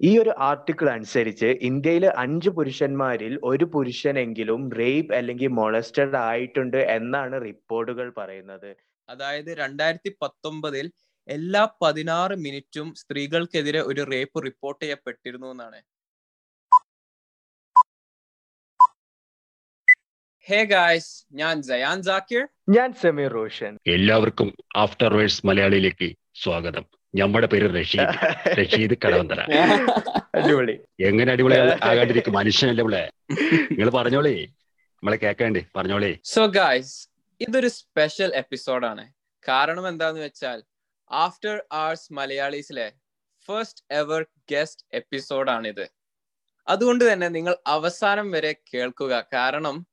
ഈ ഒരു ആർട്ടിക്കിൾ അനുസരിച്ച് ഇന്ത്യയിൽ അഞ്ച് പുരുഷന്മാരിൽ ഒരു പുരുഷനെങ്കിലും റേപ്പ് അല്ലെങ്കിൽ മൊളസ്റ്റഡ് ആയിട്ടുണ്ട് എന്നാണ് റിപ്പോർട്ടുകൾ പറയുന്നത്. അതായത് രണ്ടായിരത്തി പത്തൊമ്പതിൽ എല്ലാ പതിനാറ് മിനിറ്റും സ്ത്രീകൾക്കെതിരെ ഒരു റേപ്പ് റിപ്പോർട്ട് ചെയ്യപ്പെട്ടിരുന്നു എന്നാണ്. ഹേ ഗായ്സ് ഞാൻ ജയാൻ ജാക്കിർ ഞാൻ സമീർ റോഷൻ. എല്ലാവർക്കും ആഫ്റ്റർ വേഴ്സ് മലയാളിയിലേക്ക് സ്വാഗതം. നമ്മുടെ പേര് റഷീദ്. റഷീദ് കടവന്തര അടിപൊളി. എങ്ങനെ അടിപൊളി ആകാണ്ടിരിക്കും? മനുഷ്യനല്ലേ ഇവിടെ നിങ്ങൾ പറഞ്ഞോളേ. നമ്മളെ കേക്കണ്ടേ. പറഞ്ഞോളേ. സോ ഗായ്സ് ഇതൊരു സ്പെഷ്യൽ എപ്പിസോഡ് ആണ്. കാരണം എന്താന്ന് വെച്ചാൽ ആഫ്റ്റർ ആർട്സ് മലയാളീസിലെ ഫസ്റ്റ് എവർ ഗസ്റ്റ് എപ്പിസോഡ് എപ്പിസോഡാണിത് അതുകൊണ്ട് തന്നെ നിങ്ങൾ അവസാനം വരെ കേൾക്കുക. കാരണം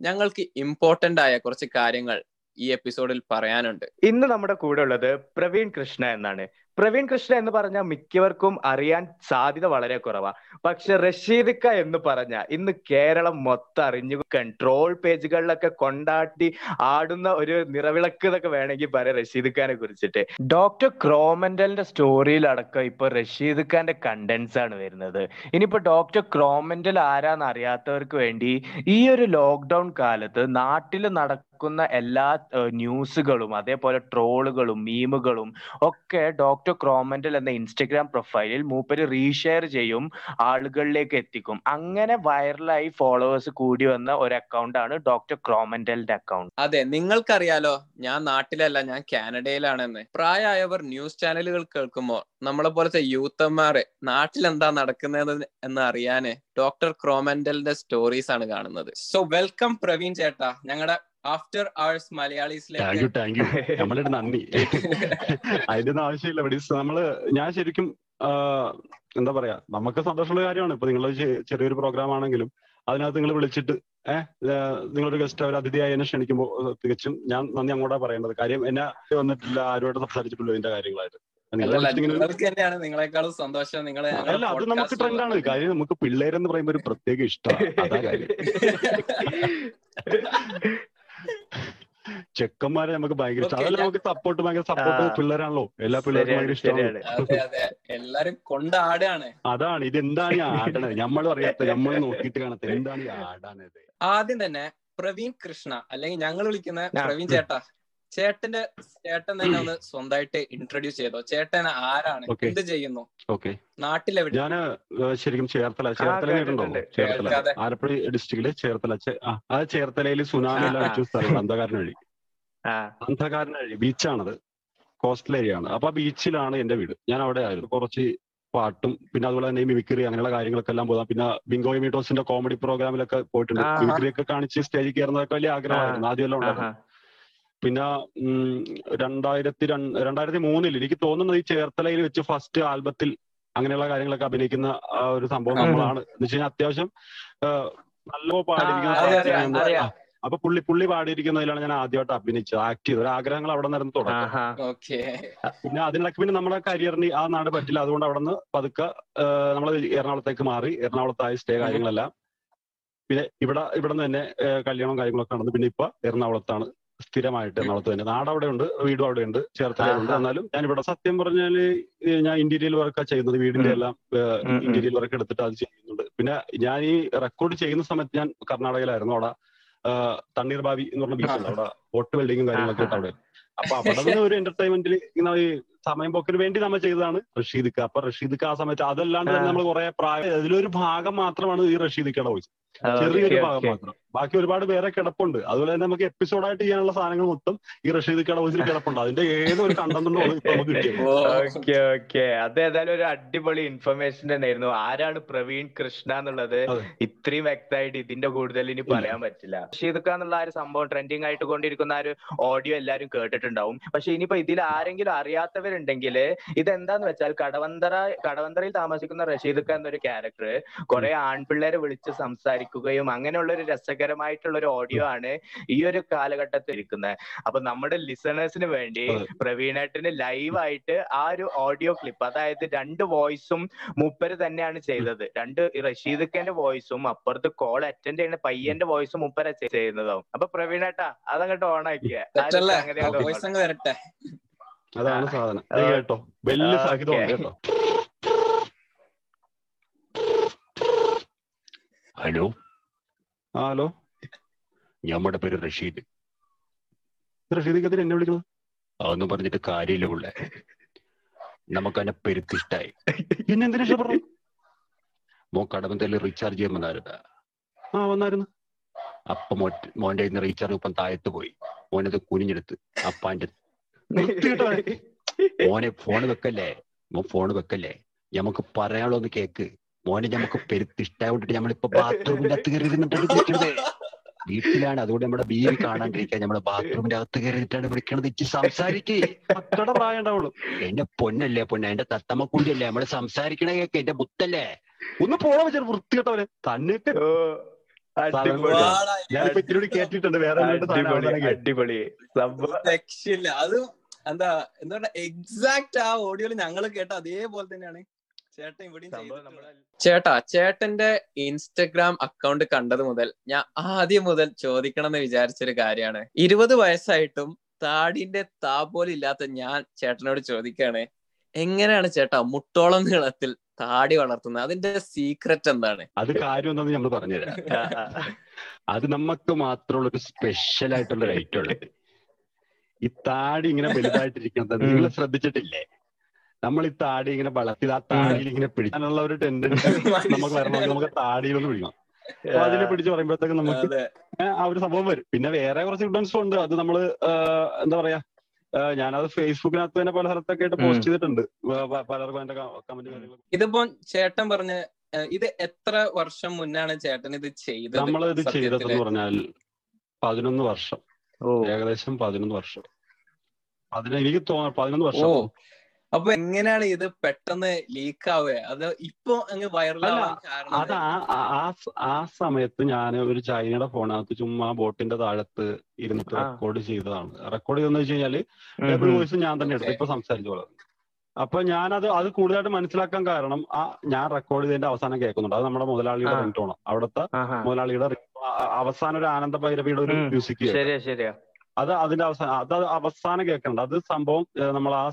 ഞങ്ങൾക്ക് ഇമ്പോർട്ടന്റ് ആയ കുറച്ച് കാര്യങ്ങൾ ഈ എപ്പിസോഡിൽ പറയാനുണ്ട്. ഇന്ന് നമ്മുടെ കൂടെ ഉള്ളത് പ്രവീൺ കൃഷ്ണ എന്നാണ്. പ്രവീൺ കൃഷ്ണ എന്ന് പറഞ്ഞാൽ മിക്കവർക്കും അറിയാൻ സാധ്യത വളരെ കുറവാ. പക്ഷെ റഷീദിക്ക എന്ന് പറഞ്ഞ ഇന്ന് കേരളം മൊത്തം അറിഞ്ഞു കൺട്രോൾ പേജുകളിലൊക്കെ കൊണ്ടാട്ടി ആടുന്ന ഒരു നിറവിളക്ക് എന്നൊക്കെ വേണമെങ്കിൽ പറയാം റഷീദിക്കാനെ കുറിച്ചിട്ട്. ഡോക്ടർ ക്രോമൻഡലിന്റെ സ്റ്റോറിയിലടക്കം ഇപ്പൊ റഷീദിക്കാന്റെ കണ്ടൻസ് ആണ് വരുന്നത്. ഇനിയിപ്പോ ഡോക്ടർ ക്രോമൻഡൽ ആരാന്ന് അറിയാത്തവർക്ക് വേണ്ടി ഈ ഒരു ലോക്ക്ഡൌൺ കാലത്ത് നാട്ടിൽ നടക്കുന്ന എല്ലാ ന്യൂസുകളും അതേപോലെ ട്രോളുകളും മീമുകളും ഒക്കെ ഡോക്ടർ ക്രോമെന്റൽ എന്ന ഇൻസ്റ്റഗ്രാം പ്രൊഫൈലിൽ മൂപ്പര് റീഷെയർ ചെയ്യും ആളുകളിലേക്ക് എത്തിക്കും. അങ്ങനെ വൈറലായി ഫോളോവേഴ്സ് കൂടി വന്ന ഒരു അക്കൗണ്ട് ആണ് ഡോക്ടർ ക്രോമെന്റലിന്റെ അക്കൗണ്ട് അതെ നിങ്ങൾക്കറിയാലോ ഞാൻ നാട്ടിലല്ല ഞാൻ കാനഡയിലാണെന്ന്. പ്രായമായവർ ന്യൂസ് ചാനലുകൾ കേൾക്കുമ്പോൾ നമ്മളെ പോലത്തെ യൂത്തന്മാരെ നാട്ടിൽ എന്താ നടക്കുന്നത് എന്ന് അറിയാന് ഡോക്ടർ ക്രോമെന്റലിന്റെ സ്റ്റോറീസ് ആണ് കാണുന്നത്. സോ വെൽക്കം പ്രവീൺ ചേട്ടാ. ഞങ്ങളുടെ ആഫ്റ്റർ ആഴ്സ് താങ്ക് യു മലയാളീസിലേക്ക് താങ്ക് യു നമ്മളുടെ നന്ദി. അതിന്റെ ഒന്നും ആവശ്യമില്ല ബഡീസ് നമ്മൾ ഞാൻ ശരിക്കും എന്താ പറയാ നമുക്ക് സന്തോഷമുള്ള കാര്യമാണ്. ഇപ്പൊ നിങ്ങൾ ചെറിയൊരു പ്രോഗ്രാം ആണെങ്കിലും അതിനകത്ത് നിങ്ങൾ വിളിച്ചിട്ട് ഏഹ് നിങ്ങളൊരു ഗസ്റ്റ് അവർ അതിഥിയായി എന്നെ ക്ഷണിക്കുമ്പോൾ തികച്ചും ഞാൻ നന്ദി അങ്ങോട്ടാ പറയേണ്ടത്. കാര്യം എന്നെ വന്നിട്ടില്ല ആരുമായിട്ട് സംസാരിച്ചിട്ടില്ല ഇതിന്റെ കാര്യങ്ങളായിട്ട്. നിങ്ങളെക്കാളും സന്തോഷം. നിങ്ങളെ അല്ല അത് നമുക്ക് ട്രെൻഡാണ് കാര്യം നമുക്ക് പിള്ളേരെന്ന് പറയുമ്പോ ഒരു പ്രത്യേക ഇഷ്ടമാണ്. അതാ കാര്യം. ചെക്കന്മാരെ നമുക്ക് ഭയങ്കര അതല്ല നമുക്ക് സപ്പോർട്ട് ഭയങ്കര സപ്പോർട്ട്. പിള്ളേരാണല്ലോ. എല്ലാ പിള്ളേർക്കും ശരിയാണ് ഭയങ്കര ഇഷ്ടമാണ്. അതെ അതെ എല്ലാരും കൊണ്ടാടാണ് അതാണ് ഇത് എന്താണ് ഈ ആടണത് നമ്മൾ അറിയാത്ത നമ്മൾ നോക്കിയിട്ട് കാണത്ത എന്താണ് ഈ ആടാനത് ആദ്യം തന്നെ പ്രവീൺ കൃഷ്ണ അല്ലെങ്കിൽ ഞങ്ങൾ വിളിക്കുന്ന പ്രവീൺ ചേട്ടാ. ചേട്ടന്റെ ചേട്ടൻ തന്നെ ഒന്ന് സ്വന്തമായിട്ട് ഇൻട്രൊഡ്യൂസ് ചെയ്തോ? ചേട്ടൻ ആരാണ്? Okay. എന്ത് ചെയ്യുന്നു? ഓക്കെ നാട്ടിലെവിടെ? ഞാൻ ഏഹ് ശരിക്കും ചേർത്തല ചേർത്തല കേട്ടിട്ടുണ്ടോ? ചേർത്തല. ആലപ്പുഴ ഡിസ്ട്രിക്റ്റിൽ ചേർത്തല. ആ അത് ചേർത്തലയിൽ സുനാമി. അടിച്ച സ്ഥലം അന്ധകാരൻ വഴി. അന്ധകാരൻ വഴി ബീച്ചാണത്. കോസ്റ്റൽ ഏരിയ ആണ്. അപ്പൊ ആ ബീച്ചിലാണ് എന്റെ വീട്. ഞാൻ അവിടെ ആയിരുന്നു. കുറച്ച് പാട്ടും പിന്നെ അതുപോലെ തന്നെ മിമിക്രി അങ്ങനെയുള്ള കാര്യങ്ങളൊക്കെ എല്ലാം പോകാം പിന്നെ ബിങ്കോ മീറ്റോസിന്റെ കോമഡി പ്രോഗ്രാമിലൊക്കെ പോയിട്ടുണ്ട്. മിമിക്രി ഒക്കെ കാണിച്ച് സ്റ്റേജിൽ കയറുന്നതൊക്കെ വലിയ ആഗ്രഹമായിരുന്നു. ആദ്യമെല്ലാം ഉണ്ടായിരുന്നു. പിന്നെ രണ്ടായിരത്തി രണ്ട് രണ്ടായിരത്തി മൂന്നിൽ എനിക്ക് തോന്നുന്നത് ഈ ചേർത്തലയിൽ വെച്ച് ഫസ്റ്റ് ആൽബത്തിൽ അങ്ങനെയുള്ള കാര്യങ്ങളൊക്കെ അഭിനയിക്കുന്ന ആ ഒരു സംഭവം നമ്മളാണ്. എന്ന് വെച്ച് കഴിഞ്ഞാൽ അത്യാവശ്യം നല്ലോ പാടിയിരിക്കുന്ന അപ്പൊ പുള്ളി പുള്ളി പാടിയിരിക്കുന്നതിലാണ് ഞാൻ ആദ്യമായിട്ട് അഭിനയിച്ചത് ആക്ട് ചെയ്തത്. ഒരു ആഗ്രഹങ്ങൾ അവിടെ നിന്ന് തുടങ്ങി. പിന്നെ അതിനിടയ്ക്ക് പിന്നെ നമ്മുടെ കരിയറിന് ആ നാട് പറ്റില്ല. അതുകൊണ്ട് അവിടെ നിന്ന് പതുക്കെ നമ്മൾ എറണാകുളത്തേക്ക് മാറി എറണാകുളത്തായി സ്റ്റേ കാര്യങ്ങളെല്ലാം. പിന്നെ ഇവിടെ ഇവിടെ നിന്ന് തന്നെ കല്യാണം കാര്യങ്ങളൊക്കെ നടന്നു. പിന്നെ ഇപ്പൊ എറണാകുളത്താണ് സ്ഥിരമായിട്ട് എറണാകുളത്ത് തന്നെ നാട് അവിടെ ഉണ്ട് വീടും അവിടെ ഉണ്ട് ചേർത്തലയുണ്ട്. എന്നാലും ഞാൻ ഇവിടെ സത്യം പറഞ്ഞാൽ ഞാൻ ഇന്റീരിയൽ വർക്കാ ചെയ്യുന്നത്. വീടിന്റെ എല്ലാം. ഇന്റീരിയൽ വർക്ക് എടുത്തിട്ട് അത് ചെയ്യുന്നുണ്ട്. പിന്നെ ഞാൻ ഈ റെക്കോർഡ് ചെയ്യുന്ന സമയത്ത് ഞാൻ കർണാടകയിലായിരുന്നു. അവിടെ തണ്ണീർ ബാവി എന്ന് പറഞ്ഞ ബീച്ച് ഉണ്ട്. അവിടെ ബോട്ട് വെൽഡിങ്ങും കാര്യങ്ങളൊക്കെ ആയിട്ട് അവിടെ. അപ്പൊ അവിടെ നിന്ന് ഒരു എന്റർടൈൻമെന്റിൽ ഇങ്ങനെ ഈ സമയം പോക്കിന് വേണ്ടി നമ്മൾ ചെയ്തതാണ് റഷീദിക്ക. അപ്പൊ റഷീദിക്ക ആ സമയത്ത് അതല്ലാണ്ട് തന്നെ നമ്മൾ കുറെ പ്രായം അതിലൊരു ഭാഗം മാത്രമാണ് ഈ റഷീദിക്കയുടെ വോയിസ് ചെറിയൊരു ഭാഗം. മാത്രം. ബാക്കി ഒരുപാട് പേരെ കിടപ്പുണ്ട്. അതുപോലെ തന്നെ നമുക്ക് എപ്പിസോഡായിട്ട് ചെയ്യാനുള്ള സാധനങ്ങൾ മൊത്തം ഈ റഷീദ് വോയിസിൽ കിടപ്പുണ്ട്. അതിന്റെ ഏതൊരു കണ്ടന്റുണ്ടോ ഇപ്പൊ നമുക്ക് കിട്ടിയത് ഓക്കെ ഓക്കെ. അത് ഏതായാലും ഒരു അടിപൊളി ഇൻഫർമേഷൻ തന്നെയായിരുന്നു. ആരാണ് പ്രവീൺ കൃഷ്ണ എന്നുള്ളത്? ഇത്രയും വ്യക്തമായിട്ട് ഇതിന്റെ കൂടുതൽ ഇനി പറയാൻ പറ്റില്ല. റഷീദ് ഖാൻ എന്നുള്ള ആ ഒരു സംഭവം ട്രെൻഡിങ് ആയിട്ട് കൊണ്ടിരിക്കുന്ന ആ ഒരു ഓഡിയോ എല്ലാരും കേട്ടിട്ടുണ്ടാവും. പക്ഷെ ഇനിയിപ്പോ ഇതിൽ ആരെങ്കിലും അറിയാത്തവരുണ്ടെങ്കിൽ ഇതെന്താന്ന് വെച്ചാൽ കടവന്തറ കടവന്തറയിൽ താമസിക്കുന്ന റഷീദ് ഖാൻ എന്നൊരു ക്യാരക്ടർ കുറെ ആൺപിള്ളേരെ വിളിച്ച് സംസാരിക്കുകയും അങ്ങനെയുള്ള ഒരു രസകരമായിട്ടുള്ള ഒരു ഓഡിയോ ആണ് ഈ ഒരു കാലഘട്ടത്തിൽ ഇരിക്കുന്നത് അപ്പൊ നമ്മുടെ ലിസണേഴ്സിന് വേണ്ടി പ്രവീണേട്ടന് ലൈവായിട്ട് ആ ഒരു ഓഡിയോ ക്ലിപ്പ് അതായത് രണ്ട് വോയിസും മൂപ്പര് തന്നെയാണ് ചെയ്തത്. രണ്ട് റഷീദക്കന്റെ വോയിസും അപ്പുറത്ത് കോൾ അറ്റൻഡ് ചെയ്യുന്ന പയ്യന്റെ വോയിസും മുപ്പര ചെയ്യുന്നതാവും അപ്പൊ പ്രവീണേട്ടാ അതങ്ങോട്ട് ഓൺ ആക്കിയ അതാണ് സാധനം. കേട്ടോ. വലിയ കേട്ടോ. ഹലോ? ഹലോ? ഞമ്മടെ പേര് റഷീദ്. റഷീദ് എന്നെ വിളിക്കുന്നത്? അതൊന്നും പറഞ്ഞിട്ട് കാര്യമില്ല പിള്ളേ. നമുക്ക് അതിനെ പെരുത്തിഷ്ടായി. പിന്നെ എന്തിനാ മോ മോൻ കടമന്തയിൽ റീചാർജ് ചെയ്യാൻ വന്നായിരുന്ന ആ വന്നായിരുന്നു അപ്പൊ മോ മോന്റെ ഇന്ന് റീചാർജ് ഇപ്പം താഴത്ത് പോയി. മോനത് കുനിഞ്ഞെടുത്ത് അപ്പാന്റെ. മോനെ ഫോൺ വെക്കല്ലേ? മോ ഫോൺ വെക്കല്ലേ? നമുക്ക് പറയാനുള്ള കേക്ക്. മോനെ നമുക്ക് പെരുത്തിഷ്ടായിട്ട് നമ്മളിപ്പോ ബാത്റൂമിന്റെ അകത്ത് കയറി ഇരുന്നിട്ടാണ് വിളിക്കണത് വീട്ടിലാണ്. അതുകൊണ്ട് നമ്മുടെ ബീവി കാണാണ്ടിരിക്കാൻ നമ്മുടെ ബാത്റൂമിന്റെ അകത്ത് കയറിയിട്ടാണ് വിളിക്കണത്. ഇച്ചി സംസാരിക്കേ. മക്കളുടെ പ്രായം ഉണ്ടാവുള്ളൂ എന്റെ പൊന്നല്ലേ പൊന്ന. എന്റെ തത്തമ്മക്കുണ്ടിയല്ലേ നമ്മൾ സംസാരിക്കണ കേക്ക്. എന്റെ മുത്തല്ലേ. ഒന്ന് പോകാൻ വെച്ചാൽ കേട്ടോ തന്നിട്ട് ഞാനിപ്പോ ഇത്തിരി കേട്ടിട്ടുണ്ട്. വേറെ അടിപൊളി അത് എന്താ എന്താ എക്സാക്ട് ആ ഓഡിയോയിൽ ഞങ്ങൾ കേട്ട അതേപോലെ തന്നെയാണ്. ചേട്ടാ ചേട്ടന്റെ ഇൻസ്റ്റഗ്രാം അക്കൗണ്ട് കണ്ടത് മുതൽ ഞാൻ ആദ്യം മുതൽ ചോദിക്കണം എന്ന് വിചാരിച്ചൊരു കാര്യമാണ്. ഇരുപത് വയസ്സായിട്ടും താടിന്റെ താ പോലും ഇല്ലാത്ത ഞാൻ ചേട്ടനോട് ചോദിക്കാണ് എങ്ങനെയാണ് ചേട്ടാ മുട്ടോളം നീളത്തിൽ താടി വളർത്തുന്നത്? അതിന്റെ സീക്രറ്റ് എന്താണ്? അത് കാര്യം നമ്മൾ പറഞ്ഞുതരാം. അത് നമുക്ക് മാത്രമുള്ള ഒരു സ്പെഷ്യൽ ആയിട്ടുള്ള ഒരു ഐറ്റം ഉള്ളത് ഈ താടി ഇങ്ങനെ വലുതായിട്ടിരിക്കുന്നത് നിങ്ങൾ ശ്രദ്ധിച്ചിട്ടില്ലേ? നമ്മൾ ഈ താടി ഇങ്ങനെ വളർത്തി ആ താടിയിൽ ഇങ്ങനെ പിടിക്കാനുള്ള ഒരു ടെൻഡൻസി നമുക്ക് വരണമെങ്കിൽ നമുക്ക് താടിയിലൊന്ന് പിടിക്കണം. അതിനെ പിടിച്ച് പറയുമ്പോഴത്തേക്ക് നമുക്ക് ആ ഒരു സംഭവം വരും. പിന്നെ വേറെ കുറച്ച് ഇൻഫ്ലുവൻസും ഉണ്ട്. അത് നമ്മൾ എന്താ പറയാ ഞാനത് ഫേസ്ബുക്കിനകത്ത് തന്നെ പല സ്ഥലത്തൊക്കെ ആയിട്ട് പോസ്റ്റ് ചെയ്തിട്ടുണ്ട്. പലർക്കും എന്റെ കമന്റ് ഇതിപ്പോ ചേട്ടൻ പറഞ്ഞ ഇത് എത്ര വർഷം മുന്നാണ് ചേട്ടൻ ഇത് ചെയ്തത് നമ്മൾ ഇത്? ചെയ്തതെന്ന് പറഞ്ഞാൽ പതിനൊന്ന് വർഷം. ഏകദേശം പതിനൊന്ന് വർഷം. അതിന് എനിക്ക് തോന്നുന്നു പതിനൊന്ന് വർഷം. അപ്പൊ എങ്ങനെയാണ് ഇത് പെട്ടെന്ന് ലീക്ക് ആവുക? അത് ഇപ്പൊ അങ്ങ് വൈറലാവാൻ കാരണം അത് ആ സമയത്ത് ഞാൻ ഒരു ചൈനയുടെ ഫോണിനകത്ത് ചുമ്മാ ബോട്ടിന്റെ താഴത്ത് ഇരുന്നിട്ട് റെക്കോർഡ് ചെയ്തതാണ്. റെക്കോർഡ് ചെയ്തെന്ന് വെച്ച് കഴിഞ്ഞാൽ ഡബിൾ വോയിസ് ഞാൻ തന്നെ എടുത്തു. ഇപ്പൊ സംസാരിച്ചോളാം. അപ്പൊ ഞാനത് അത് കൂടുതലായിട്ട് മനസ്സിലാക്കാൻ കാരണം ആ ഞാൻ റെക്കോർഡ് ചെയ്തതിന്റെ അവസാനം കേൾക്കുന്നുണ്ട്. അത് നമ്മുടെ മുതലാളിയുടെ. റിംഗ് ടോണ് അവിടുത്തെ മുതലാളിയുടെ അവസാന ഒരു ആനന്ദ ഭൈരവിയുടെ ഒരു. മ്യൂസിക് ശരിയാ ശരിയാ. അത് അതിന്റെ അവസാനം അത് അവസാനം കേൾക്കണ്ട. അത് സംഭവം നമ്മൾ ആ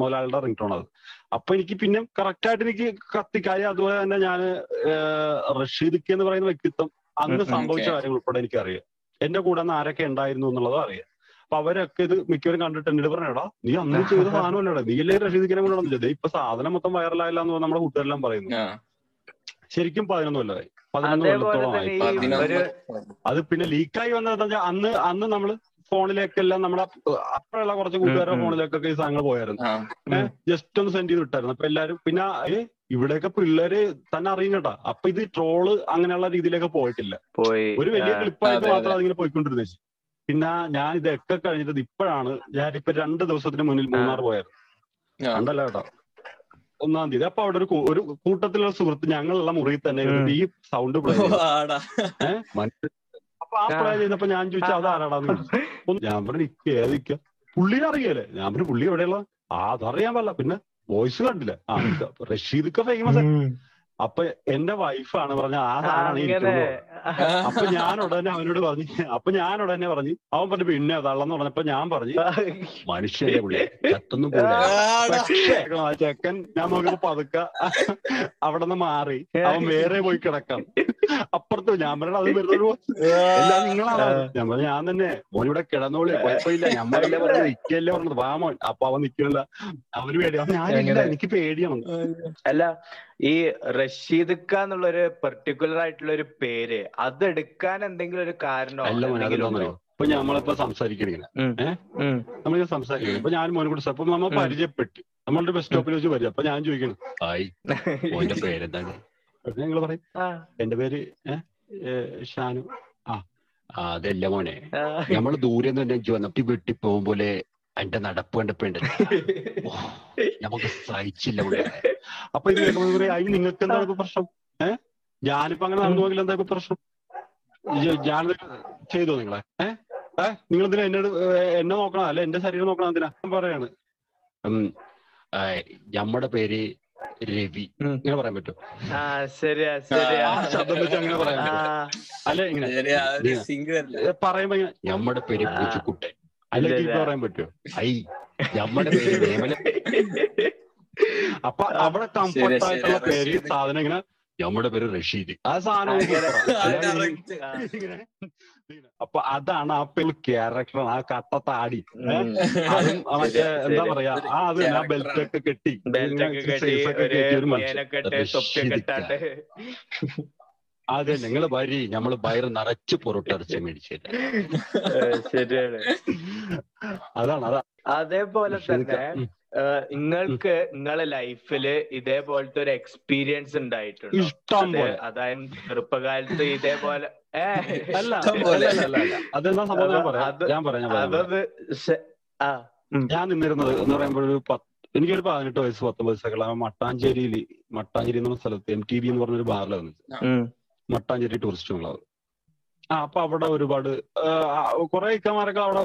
മുതലാളിയുടെ റിംഗ് ടോൺ അത്. അപ്പൊ എനിക്ക് പിന്നെ കറക്റ്റ് ആയിട്ട് എനിക്ക് കത്തിക്കാര്യം അതുപോലെ തന്നെ ഞാൻ റഷീദ് എന്ന് പറയുന്ന വ്യക്തിത്വം അന്ന് സംഭവിച്ച കാര്യങ്ങൾ ഉൾപ്പെടെ എനിക്കറിയാം. എന്റെ കൂടെ അന്ന് ആരൊക്കെ ഉണ്ടായിരുന്നു എന്നുള്ളതും അറിയാം. അപ്പൊ അവരൊക്കെ ഇത് മിക്കവരും കണ്ടിട്ട് എന്നിട്ട് പറഞ്ഞടാ നീ അന്ന് ചെയ്ത സാധനമല്ലടാ നീ അല്ലേ റഷീദിക്കിനെ കൂടെ നടന്നില്ല ഇപ്പൊ സാധനം മൊത്തം വൈറലായില്ല എന്ന് നമ്മുടെ കൂട്ടുകാരെല്ലാം പറയുന്നു. ശരിക്കും പതിനൊന്ന് കൊല്ലമായി. പതിനൊന്ന് അത് പിന്നെ ലീക്കായി വന്നത് വെച്ചാൽ അന്ന് അന്ന് നമ്മൾ ഫോണിലേക്കെല്ലാം നമ്മുടെ അപ്പോഴുള്ള കുറച്ച് കൂട്ടുകാരുടെ ഫോണിലേക്കൊക്കെ ഈ സാധനങ്ങൾ പോയായിരുന്നു. ജസ്റ്റ് ഒന്ന് സെൻഡ് ചെയ്ത് വിട്ടായിരുന്നു അപ്പൊ എല്ലാരും പിന്നെ ഏ ഇവിടെയൊക്കെ പിള്ളേര് തന്നെ അറിയും കേട്ടാ അപ്പൊ ഇത് ട്രോൾ അങ്ങനെയുള്ള രീതിയിലൊക്കെ പോയിട്ടില്ല. പോയി. ഒരു വലിയ ക്ലിപ്പായിട്ട് അതെ, മാത്രം അതിങ്ങനെ പോയിക്കൊണ്ടിരുന്നേ. പിന്നെ ഞാൻ ഇതൊക്കെ കഴിഞ്ഞിട്ട് ഇപ്പോഴാണ്. ഇപ്പൊ രണ്ട് ദിവസത്തിന് മുന്നിൽ മൂന്നാർ പോയായിരുന്നു കണ്ടല്ലോ കേട്ടോ ഒന്നാം തീയതി. അപ്പൊ അവിടെ ഒരു ഒരു കൂട്ടത്തിലുള്ള സുഹൃത്ത് ഞങ്ങളുള്ള മുറിയിൽ തന്നെ ഈ സൗണ്ട് പ്ലേ വാടാ. ചെയ്തപ്പോ ഞാൻ ചോദിച്ചാ അതാരാടാന്ന് ചോദിച്ചു ഞാൻ പറഞ്ഞു ഏതിക്ക പുള്ളിനെ അറിയല്ലേ? ഞാൻ പറഞ്ഞു പുള്ളി എവിടെയുള്ള ആ അതറിയാൻ പാടില്ല പിന്നെ വോയിസ് കണ്ടില്ല? ആ റഷീദ് ഫേമസ്. അപ്പൊ എന്റെ വൈഫാണ് പറഞ്ഞ ആ സാധനമാണ് അപ്പൊ ഞാൻ ഉടനെ അവനോട് പറഞ്ഞു അപ്പൊ ഞാൻ ഉടനെ പറഞ്ഞു അവൻ പറഞ്ഞു പിന്നെ തള്ളെന്ന് പറഞ്ഞപ്പോ ഞാൻ പറഞ്ഞു മനുഷ്യരെ പുള്ളി ആ ചെക്കൻ ഞാൻ നോക്കിയപ്പോ പതുക്ക അവിടെ നിന്ന് മാറി അവൻ വേറെ പോയി കിടക്കാം. അപ്പുറത്ത് ഞാൻ പറഞ്ഞ അത് വരുന്നൊരു ഒരു എല്ലാം നിങ്ങളാണ്. ഞാൻ പറഞ്ഞു ഞാൻ തന്നെ മോൻ ഇവിടെ കിടന്നോളി കുഴപ്പമില്ല. ഞമ്മളല്ലേ പറഞ്ഞത് നിക്കല്ലേ പറഞ്ഞത്. വാമോൻ അപ്പൊ അവൻ നിക്കണില്ല അവന് പേടി ഞാൻ? എനിക്ക് പേടിയാണ്. അല്ല ഈ റഷീദ് ഖാൻ എന്നുള്ള ഒരു പെർട്ടിക്കുലർ ആയിട്ടുള്ള ഒരു പേര് അത് എടുക്കാൻ എന്തെങ്കിലും ഒരു കാരണോ? ഇപ്പൊ നമ്മളിപ്പോ സംസാരിക്കണിങ്ങനെ ഏഹ് നമ്മളിങ്ങനെ സംസാരിക്കണം ഇപ്പൊ ഞാൻ മോനെ കൂടെ അപ്പൊ നമ്മൾ. പരിചയപ്പെട്ടു. നമ്മളുടെ ബസ് സ്റ്റോപ്പിൽ വെച്ച് പരിചയം. അപ്പൊ ഞാൻ ചോദിക്കണം ഹായ് മോന്റെ പേരെന്താണ്? ഞങ്ങൾ പറയും എന്റെ പേര് ഏഹ് ഷാനു. ആ. അതല്ല മോനെ. നമ്മൾ നമ്മൾ ദൂരെ നിന്ന് വന്നപ്പോ വെട്ടി പോകും പോലെ എന്റെ നടപ്പ് കണ്ടപ്പോണ്ട് നമുക്ക് സഹിച്ചില്ല ഇവിടെ അപ്പൊ ഇത് അതിന് നിങ്ങൾക്ക് എന്താണ് ഇപ്പൊ പ്രശ്നം? ഏഹ് ഞാനിപ്പോ അങ്ങനെ നടന്നു പോകില്ല എന്താ ഇപ്പൊ പ്രശ്നം? ഞാൻ ചെയ്തോ നിങ്ങളെ? ഏഹ് ഏഹ് നിങ്ങൾ എന്തിനാ എന്നോട് എന്നെ നോക്കണം? അല്ലെ എന്റെ ശരീരം നോക്കണം എന്തിനാ? ഞാൻ പറയാണ്. നമ്മുടെ പേര് രവി. ഇങ്ങനെ പറയാൻ പറ്റും ആ ശരിയാ ശരിയാ. ആ ശബ്ദം വെച്ച് അങ്ങനെ പറയാൻ പറ്റും അല്ലെ ഇങ്ങനെ പറയുമ്പോ നമ്മുടെ പേര്. പൂച്ചക്കുട്ടൻ. അല്ലെങ്കിൽ പറയാൻ പറ്റുമോ ഐ നമ്മുടെ പേര് അപ്പൊ അവിടെ കംഫർട്ട് ആയിട്ടുള്ള പേര് സാധനം ഇങ്ങനെ നമ്മുടെ പേര് റഷീദ്. ആ സാധനം അപ്പൊ അതാണ് ആ പേര് ക്യാരക്ടർ ആ കട്ട താടി. അതും മറ്റേ എന്താ. പറയാ? ആ അത് ആ ബെൽറ്റ് ഒക്കെ കെട്ടി. ബെൽറ്റ് ഒക്കെ കെട്ടി ഒരു മനുഷ്യൻ. അതെ നിങ്ങൾ വരി നമ്മൾ വയറ് നിറച്ച് പൊറോട്ടരച്ച് മേടിച്ചില്ല ശരിയാണ്. അതാണ് അതാ. അതേപോലെ തന്നെ നിങ്ങൾക്ക് നിങ്ങളെ ലൈഫിൽ ഇതേപോലത്തെ ഒരു എക്സ്പീരിയൻസ് ഉണ്ടായിട്ടുണ്ട്? അതായത് ചെറുപ്പകാലത്ത് ഇതേപോലെ ഞാൻ അതത് നിന്നിരുന്നത് എന്ന് പറയുമ്പോൾ ഒരു പത്ത് എനിക്കൊരു പതിനെട്ട് വയസ്സ് പത്തൊമ്പത് വയസ്സൊക്കെ മട്ടാഞ്ചേരിയിൽ മട്ടാഞ്ചേരി എന്ന സ്ഥലത്ത് എം ടി ബി എന്ന് പറഞ്ഞൊരു ബാറിലാണ്. മട്ടാഞ്ചേരി ടൂറിസ്റ്റ് ബംഗ്ലാവ് ആ അപ്പൊ അവിടെ ഒരുപാട് കുറെ ഇക്കമാരൊക്കെ അവിടെ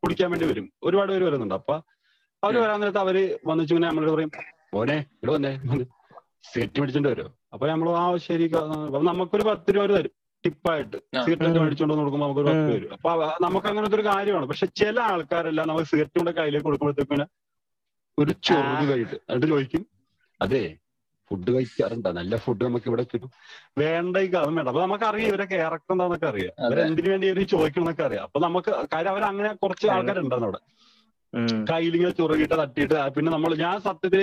കുടിക്കാൻ വേണ്ടി വരും. ഒരുപാട് പേര് വരുന്നുണ്ട്. അപ്പൊ അവർ. വരാൻ നേരത്ത് അവർ വന്നിച്ച് ഇങ്ങനെ നമ്മളോട് പറയും ഓനെ ഇവിടെ വന്നേ സീറ്റ് മേടിച്ചോണ്ട് വരുമോ അപ്പൊ നമ്മൾ ആ ശരി നമുക്കൊരു പത്ത് രൂപ തരും ടിപ്പായിട്ട്. Seat cigarette. മേടിച്ചോണ്ട് കൊടുക്കുമ്പോ കൊടുക്കുമ്പോൾ നമുക്കൊരു പത്ത്. വരും. അപ്പൊ നമുക്ക് അങ്ങനത്തെ ഒരു കാര്യമാണ്. പക്ഷെ ചില ആൾക്കാരെല്ലാം നമുക്ക് സിഗരറ്റ് കൊണ്ട് കയ്യിലേക്ക് കൊടുക്കുമ്പോഴത്തേക്കിന് ഒരു ചോദ്യം കഴിഞ്ഞിട്ട് കഴിയിട്ട് എന്നിട്ട് ചോദിക്കും. അതെ ഫുഡ് കഴിക്കാറുണ്ട്. നല്ല ഫുഡ് നമുക്ക് ഇവിടെ കിട്ടും. വേണ്ട ഈ അതും വേണ്ട അപ്പൊ നമുക്കറിയാം ഇവരെ ക്യാരക്ടർ എന്താണെന്നൊക്കെ അറിയാം. അതെ. എന്തിനു വേണ്ടി ഇവർ ചോദിക്കണമെന്നൊക്കെ അറിയാം. അപ്പൊ നമുക്ക് കാര്യം അവർ അങ്ങനെ കുറച്ച് ആൾക്കാരുണ്ടെന്ന് അവിടെ. കയ്യിലിങ്ങനെ ചുറുകിട്ട് തട്ടിയിട്ട് പിന്നെ നമ്മൾ ഞാൻ സത്യത്തിൽ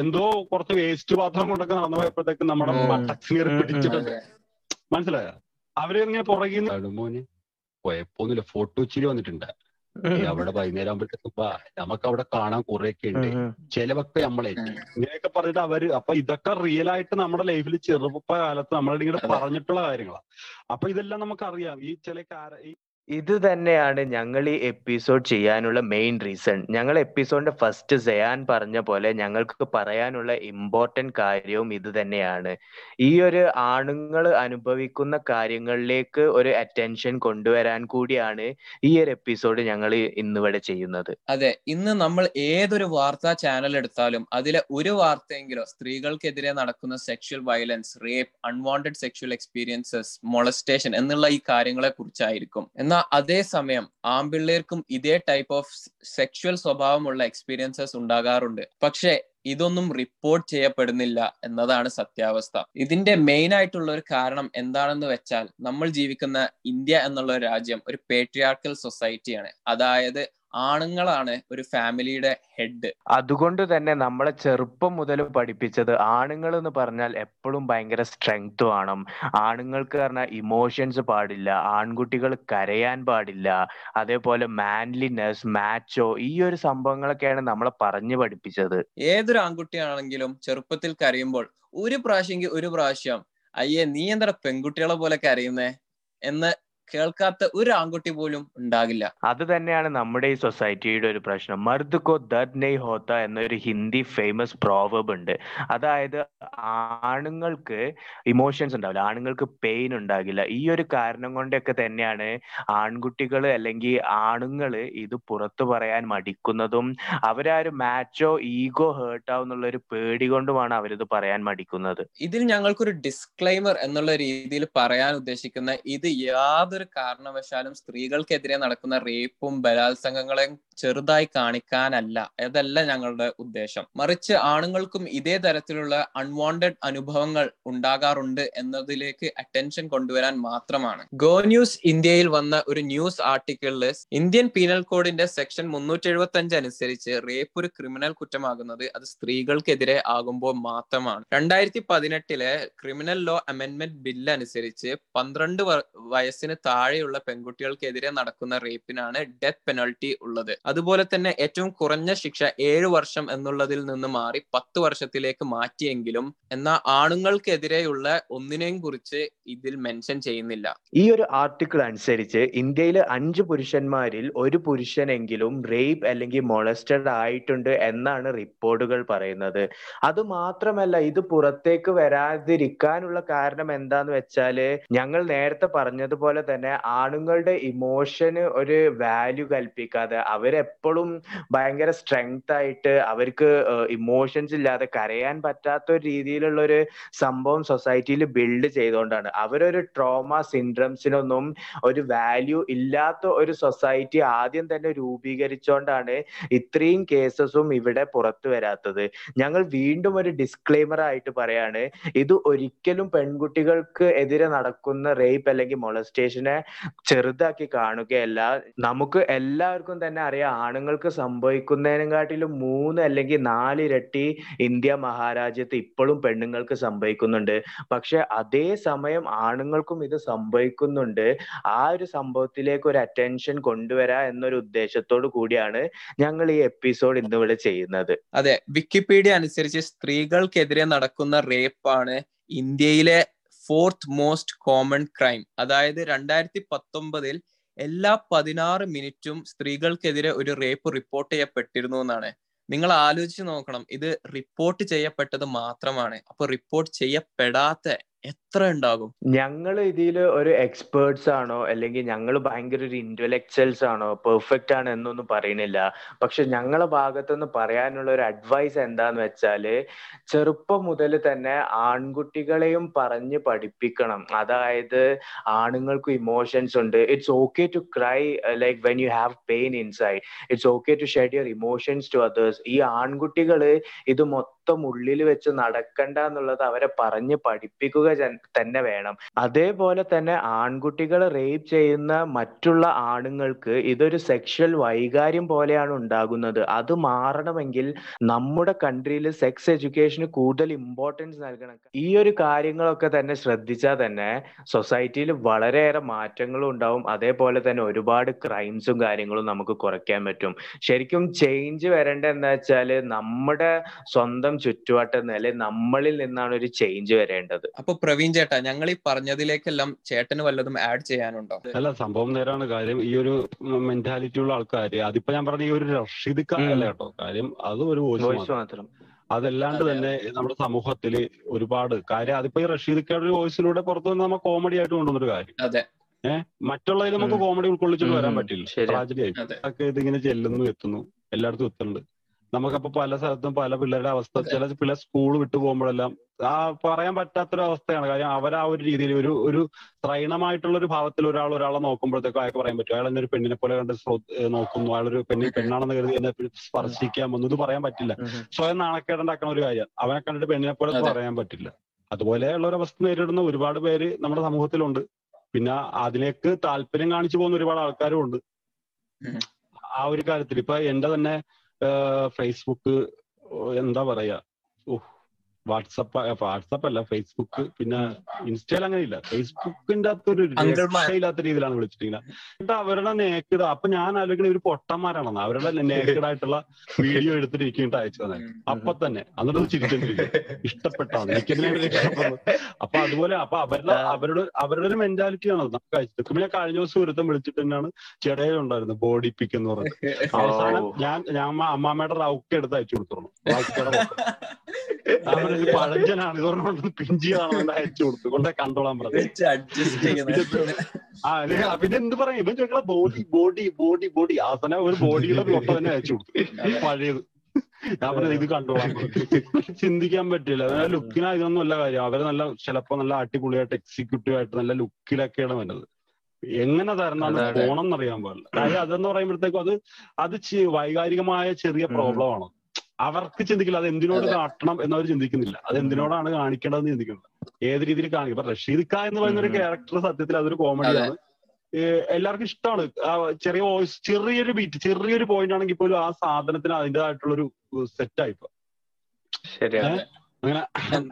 എന്തോ കുറച്ച് വേസ്റ്റ് പാത്രം കൊണ്ടൊക്കെ നടന്നു പോയപ്പോഴത്തേക്ക് നമ്മുടെ ഉം. ബട്ടക്സിനെ പിടിച്ചിട്ടുണ്ട്. മനസ്സിലായോ? അവരിങ്ങനെ പുറകിൽ മോന് കുഴപ്പമൊന്നുമില്ല. ഫോട്ടോ ഇച്ചിരി വന്നിട്ടുണ്ട്. അവിടെ വൈകുന്നേരം ആകുമ്പോഴത്തേക്കും നമുക്ക് അവിടെ കാണാൻ കുറെയൊക്കെ ഉണ്ട് ചിലവൊക്കെ നമ്മളെ. ഇങ്ങനെയൊക്കെ പറഞ്ഞിട്ട് അവർ അപ്പൊ ഇതൊക്കെ റിയൽ ആയിട്ട് നമ്മുടെ ലൈഫിൽ ചെറുപ്പ കാലത്ത് നമ്മളിങ്ങനെ പറഞ്ഞിട്ടുള്ള കാര്യങ്ങളാ. അപ്പൊ ഇതെല്ലാം നമുക്കറിയാം. ഈ ചില കാര- ഈ ഇത് തന്നെയാണ് ഞങ്ങൾ ഈ എപ്പിസോഡ് ചെയ്യാനുള്ള മെയിൻ റീസൺ ഞങ്ങൾ എപ്പിസോഡിന്റെ ഫസ്റ്റ് സെയാൻ പറഞ്ഞ പോലെ ഞങ്ങൾക്ക് പറയാനുള്ള ഇമ്പോർട്ടന്റ് കാര്യവും ഇത് തന്നെയാണ്. ഈ ഒരു ആണുങ്ങൾ അനുഭവിക്കുന്ന കാര്യങ്ങളിലേക്ക് ഒരു അറ്റൻഷൻ കൊണ്ടുവരാൻ കൂടിയാണ് ഈ ഒരു എപ്പിസോഡ് ഞങ്ങൾ ഇന്നിവിടെ ചെയ്യുന്നത്. അതെ ഇന്ന് നമ്മൾ ഏതൊരു വാർത്താ ചാനൽ എടുത്താലും അതിലെ ഒരു വാർത്തയെങ്കിലും സ്ത്രീകൾക്കെതിരെ നടക്കുന്ന sexual violence rape unwanted sexual experiences molestation എന്നുള്ള ഈ കാര്യങ്ങളെ കുറിച്ചായിരിക്കും. എന്നാൽ അതേസമയം ആൺപിള്ളേർക്കും ഇതേ ടൈപ്പ് ഓഫ് സെക്ഷൽ സ്വഭാവമുള്ള എക്സ്പീരിയൻസസ് ഉണ്ടാകാറുണ്ട്. പക്ഷെ ഇതൊന്നും റിപ്പോർട്ട് ചെയ്യപ്പെടുന്നില്ല എന്നതാണ് സത്യാവസ്ഥ. ഇതിന്റെ മെയിൻ ആയിട്ടുള്ള ഒരു കാരണം എന്താണെന്ന് വെച്ചാൽ നമ്മൾ ജീവിക്കുന്ന ഇന്ത്യ എന്നുള്ള രാജ്യം ഒരു പേട്രിയാർക്കൽ സൊസൈറ്റിയാണ് അതായത് ആണുങ്ങളാണ് ഒരു ഫാമിലിയുടെ ഹെഡ്. അതുകൊണ്ട് തന്നെ നമ്മളെ ചെറുപ്പം മുതൽ പഠിപ്പിച്ചത് ആണുങ്ങൾ എന്ന് പറഞ്ഞാൽ എപ്പോഴും ഭയങ്കര സ്ട്രെങ്ത് വേണം. ആണുങ്ങൾക്ക് പറഞ്ഞാൽ ഇമോഷൻസ് പാടില്ല ആൺകുട്ടികൾ കരയാൻ പാടില്ല അതേപോലെ മാൻലിനെസ് മാച്ചോ ഈ ഒരു സംഭവങ്ങളൊക്കെയാണ് നമ്മളെ പറഞ്ഞു പഠിപ്പിച്ചത്. ഏതൊരു ആൺകുട്ടിയാണെങ്കിലും ചെറുപ്പത്തിൽ കരയുമ്പോൾ ഒരു പ്രാവശ്യമെങ്കിൽ ഒരു പ്രാവശ്യം അയ്യേ നീ എന്താ പെൺകുട്ടികളെ പോലെ കരയുന്നേ? എന്ന് കേൾക്കാത്ത ഒരു ആൺകുട്ടി പോലും ഉണ്ടാകില്ല. അത് തന്നെയാണ് നമ്മുടെ ഈ സൊസൈറ്റിയുടെ ഒരു പ്രശ്നം. മർദ് കോ ദർദ് നെയ് ഹോത്ത എന്നൊരു ഹിന്ദി ഫേമസ് പ്രോവർബ് ഉണ്ട്. അതായത് ആണുങ്ങൾക്ക് ഇമോഷൻസ് ഉണ്ടാവില്ല. ആണുങ്ങൾക്ക് പെയിൻ ഉണ്ടാകില്ല. ഈ ഒരു കാരണം കൊണ്ടൊക്കെ തന്നെയാണ് ആൺകുട്ടികൾ അല്ലെങ്കിൽ ആണുങ്ങൾ ഇത് പുറത്തു പറയാൻ മടിക്കുന്നതും അവരാ ഒരു മാച്ചോ ഈഗോ ഹേർട്ട് ആവുന്നുള്ള ഒരു പേടി കൊണ്ടുമാണ് അവരിത് പറയാൻ മടിക്കുന്നത്. ഇതിൽ ഞങ്ങൾക്കൊരു ഡിസ്ക്ലൈമർ എന്നുള്ള രീതിയിൽ പറയാൻ ഉദ്ദേശിക്കുന്ന ഇത് യാതൊരു കാരണവശാലും സ്ത്രീകൾക്കെതിരെ നടക്കുന്ന റേപ്പും ബലാത്സംഗങ്ങളെയും ചെറുതായി കാണിക്കാനല്ല. അതല്ല ഞങ്ങളുടെ ഉദ്ദേശം. മറിച്ച് ആണുങ്ങൾക്കും ഇതേ തരത്തിലുള്ള അൺവാണ്ടഡ് അനുഭവങ്ങൾ ഉണ്ടാകാറുണ്ട് എന്നതിലേക്ക് അറ്റൻഷൻ കൊണ്ടുവരാൻ മാത്രമാണ്. ഗോ ന്യൂസ് ഇന്ത്യയിൽ വന്ന ഒരു ന്യൂസ് ആർട്ടിക്കിളിൽ ഇന്ത്യൻ പീനൽ കോഡിന്റെ സെക്ഷൻ മുന്നൂറ്റി എഴുപത്തി അഞ്ച് അനുസരിച്ച് റേപ്പ് ഒരു ക്രിമിനൽ കുറ്റമാകുന്നത് അത് സ്ത്രീകൾക്കെതിരെ ആകുമ്പോൾ മാത്രമാണ്. രണ്ടായിരത്തി പതിനെട്ടിലെ ക്രിമിനൽ ലോ അമെന്റ്മെന്റ് ബില്ല് അനുസരിച്ച് പന്ത്രണ്ട് വയസ്സിന് താഴെയുള്ള പെൺകുട്ടികൾക്കെതിരെ നടക്കുന്ന റേപ്പിനാണ് ഡെത്ത് പെനൾട്ടി ഉള്ളത്. അതുപോലെ തന്നെ ഏറ്റവും കുറഞ്ഞ ശിക്ഷ ഏഴ് വർഷം എന്നുള്ളതിൽ നിന്ന് മാറി പത്ത് വർഷത്തിലേക്ക് മാറ്റിയെങ്കിലും എന്നാൽ ആണുങ്ങൾക്കെതിരെയുള്ള ഒന്നിനെയും കുറിച്ച് ഇതിൽ മെൻഷൻ ചെയ്യുന്നില്ല. ഈ ഒരു ആർട്ടിക്കിൾ അനുസരിച്ച് ഇന്ത്യയിൽ അഞ്ച് പുരുഷന്മാരിൽ ഒരു പുരുഷനെങ്കിലും റേപ്പ് അല്ലെങ്കിൽ മൊളസ്റ്റഡ് ആയിട്ടുണ്ട് എന്നാണ് റിപ്പോർട്ടുകൾ പറയുന്നത്. അത് മാത്രമല്ല ഇത് പുറത്തേക്ക് വരാതിരിക്കാനുള്ള കാരണം എന്താന്ന് വെച്ചാൽ ഞങ്ങൾ നേരത്തെ പറഞ്ഞതുപോലെ തന്നെ ആണുങ്ങളുടെ ഇമോഷന് ഒരു വാല്യൂ കൽപ്പിക്കാതെ അവരെപ്പോഴും ഭയങ്കര സ്ട്രെങ്ത് ആയിട്ട് അവർക്ക് ഇമോഷൻസ് ഇല്ലാതെ കരയാൻ പറ്റാത്ത ഒരു രീതിയിലുള്ള ഒരു സംഭവം സൊസൈറ്റിയിൽ ബിൽഡ് ചെയ്തുകൊണ്ടാണ് അവരൊരു ട്രോമ സിൻഡ്രംസിനൊന്നും ഒരു വാല്യൂ ഇല്ലാത്ത ഒരു സൊസൈറ്റി ആദ്യം തന്നെ രൂപീകരിച്ചുകൊണ്ടാണ് ഇത്രയും കേസസും ഇവിടെ പുറത്തു വരാത്തത്. ഞങ്ങൾ വീണ്ടും ഒരു ഡിസ്ക്ലെയിമർ ആയിട്ട് പറയാണ് ഇത് ഒരിക്കലും പെൺകുട്ടികൾക്ക് എതിരെ നടക്കുന്ന റേപ്പ് അല്ലെങ്കിൽ മൊളസ്റ്റേഷനെ ചെറുതാക്കി കാണുകയല്ല. നമുക്ക് എല്ലാവർക്കും തന്നെ അറിയാം ആണുങ്ങൾക്ക് സംഭവിക്കുന്നതിനെക്കാട്ടിലും മൂന്ന് അല്ലെങ്കിൽ നാല് ഇരട്ടി ഇന്ത്യ മഹാരാജ്യത്ത് ഇപ്പോഴും പെണ്ണുങ്ങൾക്ക് സംഭവിക്കുന്നുണ്ട്. പക്ഷെ അതേ സമയം ആണുങ്ങൾക്കും ഇത് സംഭവിക്കുന്നുണ്ട്. ആ ഒരു സംഭവത്തിലേക്ക് ഒരു അറ്റൻഷൻ കൊണ്ടുവരാ എന്നൊരു ഉദ്ദേശത്തോടു കൂടിയാണ് ഞങ്ങൾ ഈ എപ്പിസോഡ് ഇന്ന് ഇവിടെ ചെയ്യുന്നത്. അതെ വിക്കിപീഡിയ അനുസരിച്ച് സ്ത്രീകൾക്കെതിരെ നടക്കുന്ന റേപ്പാണ് ഇന്ത്യയിലെ ഫോർത്ത് മോസ്റ്റ് കോമൺ ക്രൈം അതായത് രണ്ടായിരത്തി പത്തൊമ്പതിൽ എല്ലാ പതിനാറ് മിനിറ്റും സ്ത്രീകൾക്കെതിരെ ഒരു റേപ്പ് റിപ്പോർട്ട് ചെയ്യപ്പെട്ടിരുന്നു എന്നാണ്. നിങ്ങൾ ആലോചിച്ച് നോക്കണം. ഇത് റിപ്പോർട്ട് ചെയ്യപ്പെട്ടത് മാത്രമാണ്. അപ്പൊ റിപ്പോർട്ട് ചെയ്യപ്പെടാത്ത എത്ര ഉണ്ടാകും? ഞങ്ങൾ ഇതിൽ ഒരു എക്സ്പേർട്സ് ആണോ അല്ലെങ്കിൽ ഞങ്ങൾ ഭയങ്കര ഒരു ഇന്റലക്ച്വൽസ് ആണോ പെർഫെക്റ്റ് ആണ് എന്നൊന്നും പറയുന്നില്ല. പക്ഷെ ഞങ്ങളെ ഭാഗത്തുനിന്ന് പറയാനുള്ള ഒരു അഡ്വൈസ് എന്താന്ന് വെച്ചാൽ ചെറുപ്പം മുതൽ തന്നെ ആൺകുട്ടികളെയും പറഞ്ഞ് പഠിപ്പിക്കണം. അതായത് ആണുങ്ങൾക്ക് ഇമോഷൻസ് ഉണ്ട്. It's okay to cry like when you have pain inside it's okay to shed your emotions to others ഈ ആൺകുട്ടികൾ ഇത് മൊത്തം ഉള്ളിൽ വെച്ച് നടക്കണ്ട എന്നുള്ളത് അവരെ പറഞ്ഞ് പഠിപ്പിക്കുക തന്നെ വേണം. അതേപോലെ തന്നെ ആൺകുട്ടികൾ റേപ്പ് ചെയ്യുന്ന മറ്റുള്ള ആണുങ്ങൾക്ക് ഇതൊരു സെക്ഷൽ വൈകാര്യം പോലെയാണ് ഉണ്ടാകുന്നത്. അത് മാറണമെങ്കിൽ നമ്മുടെ കൺട്രിയിൽ സെക്സ് എഡ്യൂക്കേഷന് കൂടുതൽ ഇമ്പോർട്ടൻസ് നൽകണം. ഈ ഒരു കാര്യങ്ങളൊക്കെ തന്നെ ശ്രദ്ധിച്ചാൽ തന്നെ സൊസൈറ്റിയിൽ വളരെയേറെ മാറ്റങ്ങളും ഉണ്ടാവും. അതേപോലെ തന്നെ ഒരുപാട് ക്രൈംസും കാര്യങ്ങളും നമുക്ക് കുറയ്ക്കാൻ പറ്റും. ശരിക്കും ചേഞ്ച് വരേണ്ട എന്താ വെച്ചാൽ നമ്മുടെ സ്വന്തം ചുറ്റുവട്ടം നില നമ്മളിൽ നിന്നാണ് ഒരു ചേഞ്ച് വരേണ്ടത്. അപ്പൊ പ്രവീൺ ചേട്ടാ ഞങ്ങൾ ഈ പറഞ്ഞതിലേക്കെല്ലാം ചേട്ടന് വല്ലതും ആഡ് ചെയ്യാനുണ്ടോ? അല്ല സംഭവം നേരാണ്. കാര്യം ഈ ഒരു മെന്റാലിറ്റി ഉള്ള ആൾക്കാര് അതിപ്പോ ഞാൻ പറഞ്ഞ ഈ ഒരു റഷീദ് കേട്ടോ? കാര്യം അത് ഒരു വോയിസ് മാത്രം. അതല്ലാണ്ട് തന്നെ നമ്മുടെ സമൂഹത്തിൽ ഒരുപാട് കാര്യം അതിപ്പോ ഈ റഷീദിക്കയുടെ ഒരു വോയിസിലൂടെ പുറത്തു നിന്ന് നമ്മ കോമഡി ആയിട്ട് കൊണ്ടുവന്നൊരു കാര്യം. അതെ. ഏഹ് മറ്റുള്ളതിൽ നമുക്ക് കോമഡി ഉൾക്കൊള്ളിച്ചിട്ട് വരാൻ പറ്റില്ല. ട്രാജഡി ആയിട്ട് ഇതിങ്ങനെ ചെല്ലുന്നു എത്തുന്നു. എല്ലായിടത്തും എത്തുന്നുണ്ട്. നമുക്കപ്പോ പല സ്ഥലത്തും പല പിള്ളേരുടെ അവസ്ഥ ചില പിള്ളേർ സ്കൂൾ വിട്ടു പോകുമ്പോഴെല്ലാം ആ പറയാൻ പറ്റാത്തൊരു അവസ്ഥയാണ്. കാര്യം അവർ ആ ഒരു രീതിയിൽ ഒരു ഒരു ത്രൈണമായിട്ടുള്ള ഒരു ഭാവത്തിൽ ഒരാൾ ഒരാളെ നോക്കുമ്പോഴത്തേക്കും അയാൾക്ക് പറയാൻ പറ്റും. അയാൾ എന്നെ ഒരു പെണ്ണിനെ പോലെ കണ്ട് നോക്കുന്നു. അയാൾ ഒരു പെണ്ണി പെണ്ണാണെന്ന് കരുതി എന്നെ സ്പർശിക്കാൻ വന്നു. ഇത് പറയാൻ പറ്റില്ല. സ്വയം നാണക്കേടുണ്ടാക്കുന്ന ഒരു കാര്യം. അവനെ കണ്ടിട്ട് പെണ്ണിനെ പോലെ പറയാൻ പറ്റില്ല. അതുപോലെയുള്ള ഒരു അവസ്ഥ നേരിടുന്ന ഒരുപാട് പേര് നമ്മുടെ സമൂഹത്തിലുണ്ട്. പിന്നെ അതിലേക്ക് താല്പര്യം കാണിച്ചു പോകുന്ന ഒരുപാട് ആൾക്കാരും ഉണ്ട് ആ ഒരു കാര്യത്തിൽ. ഇപ്പൊ എന്റെ തന്നെ ഫേസ്ബുക്ക് എന്താ പറയാ? വാട്സപ്പ് വാട്സപ്പ് അല്ല ഫേസ്ബുക്ക് പിന്നെ ഇൻസ്റ്റയിൽ അങ്ങനെ ഇല്ല. ഫേസ്ബുക്കിന്റെ അകത്തൊരു ഇല്ലാത്ത രക്ഷയില്ലാത്ത രീതിയിലാണ് വിളിച്ചിട്ടുണ്ടെങ്കിൽ എന്നിട്ട് അവരുടെ നേക്കിട അപ്പൊ ഞാൻ ആലോചിക്കുന്നത് ഒരു പൊട്ടന്മാരാണെന്ന്. അവരുടെ നേക്കിടായിട്ടുള്ള വീഡിയോ എടുത്തിട്ട് എനിക്ക് ഇങ്ങോട്ട് അയച്ചു തന്നെ. അപ്പൊ തന്നെ. എന്നിട്ട് ചിരിച്ചിട്ടില്ല ഇഷ്ടപ്പെട്ടാണ്. ഇഷ്ടപ്പെടുന്നു അപ്പൊ അതുപോലെ അപ്പൊ അവരുടെ. അവരുടെ അവരുടെ ഒരു മെന്റാലിറ്റി ആണ് നമുക്ക് അയച്ചത് പിന്നെ കഴിഞ്ഞ ദിവസം ഒരുത്തം വിളിച്ചിട്ട് തന്നെയാണ് ചെടയിലുണ്ടായിരുന്നു ബോഡി പിക്ക് എന്ന് പറഞ്ഞത് അവസാനം ഞാൻ ഞാൻ അമ്മാമ്മയുടെ റൗക്ക് എടുത്ത് അയച്ചു കൊടുത്തോളൂ റൗക്കയുടെ അവരൊരു പഴഞ്ചനാണ്. ഇത് പറഞ്ഞുകൊണ്ട് പിഞ്ചിയാണെന്ന് അയച്ചു കൊടുത്തു. കൊണ്ടേ കണ്ടോളാൻ പറഞ്ഞു. ആ പിന്നെ എന്ത് പറയാം? ഇവൻ ചോദിക്കണ ബോഡി ബോഡി ബോഡി ബോഡി അവസാനം ഒരു ബോഡിയുടെ ഫോട്ടോ തന്നെ അയച്ചു കൊടുത്തു. പഴയത്. ഞാൻ പറഞ്ഞത് ഇത് കണ്ടോളാം. ചിന്തിക്കാൻ പറ്റില്ല. അതായത് ലുക്കിനാ ഇതൊന്നും അല്ല കാര്യം. അവർ നല്ല ചിലപ്പോ നല്ല അടിപൊളിയായിട്ട് എക്സിക്യൂട്ടീവ് ആയിട്ട് നല്ല ലുക്കിലൊക്കെയാണ് വരുന്നത് എങ്ങനെ തരണം. പോണം എന്നറിയാൻ പാടില്ല. കാര്യം അതെന്ന് പറയുമ്പോഴത്തേക്കും അത് അത് വൈകാരികമായ ചെറിയ. പ്രോബ്ലം ആണ് അവർക്ക് ചിന്തിക്കില്ല അത് എന്തിനോട്. കാട്ടണം എന്നവർ ചിന്തിക്കുന്നില്ല. അത് എന്തിനോടാണ് കാണിക്കേണ്ടതെന്ന് ചിന്തിക്കുന്നത് ഏത് രീതിയിൽ കാണിക്കും? ഇപ്പൊ റഷീദ് ഖാൻ എന്ന് പറയുന്ന ഒരു ക്യാരക്ടർ സത്യത്തിൽ അതൊരു കോമഡിയാണ് എല്ലാവർക്കും ഇഷ്ടമാണ് ചെറിയ വോയിസ് ചെറിയൊരു ബീറ്റ് ചെറിയൊരു പോയിന്റ് ആണെങ്കിൽ പോലും ആ സാധനത്തിന് അതിന്റെതായിട്ടുള്ള ഒരു സെറ്റ് ആയിപ്പോ ശരിയാണ്. അങ്ങനെ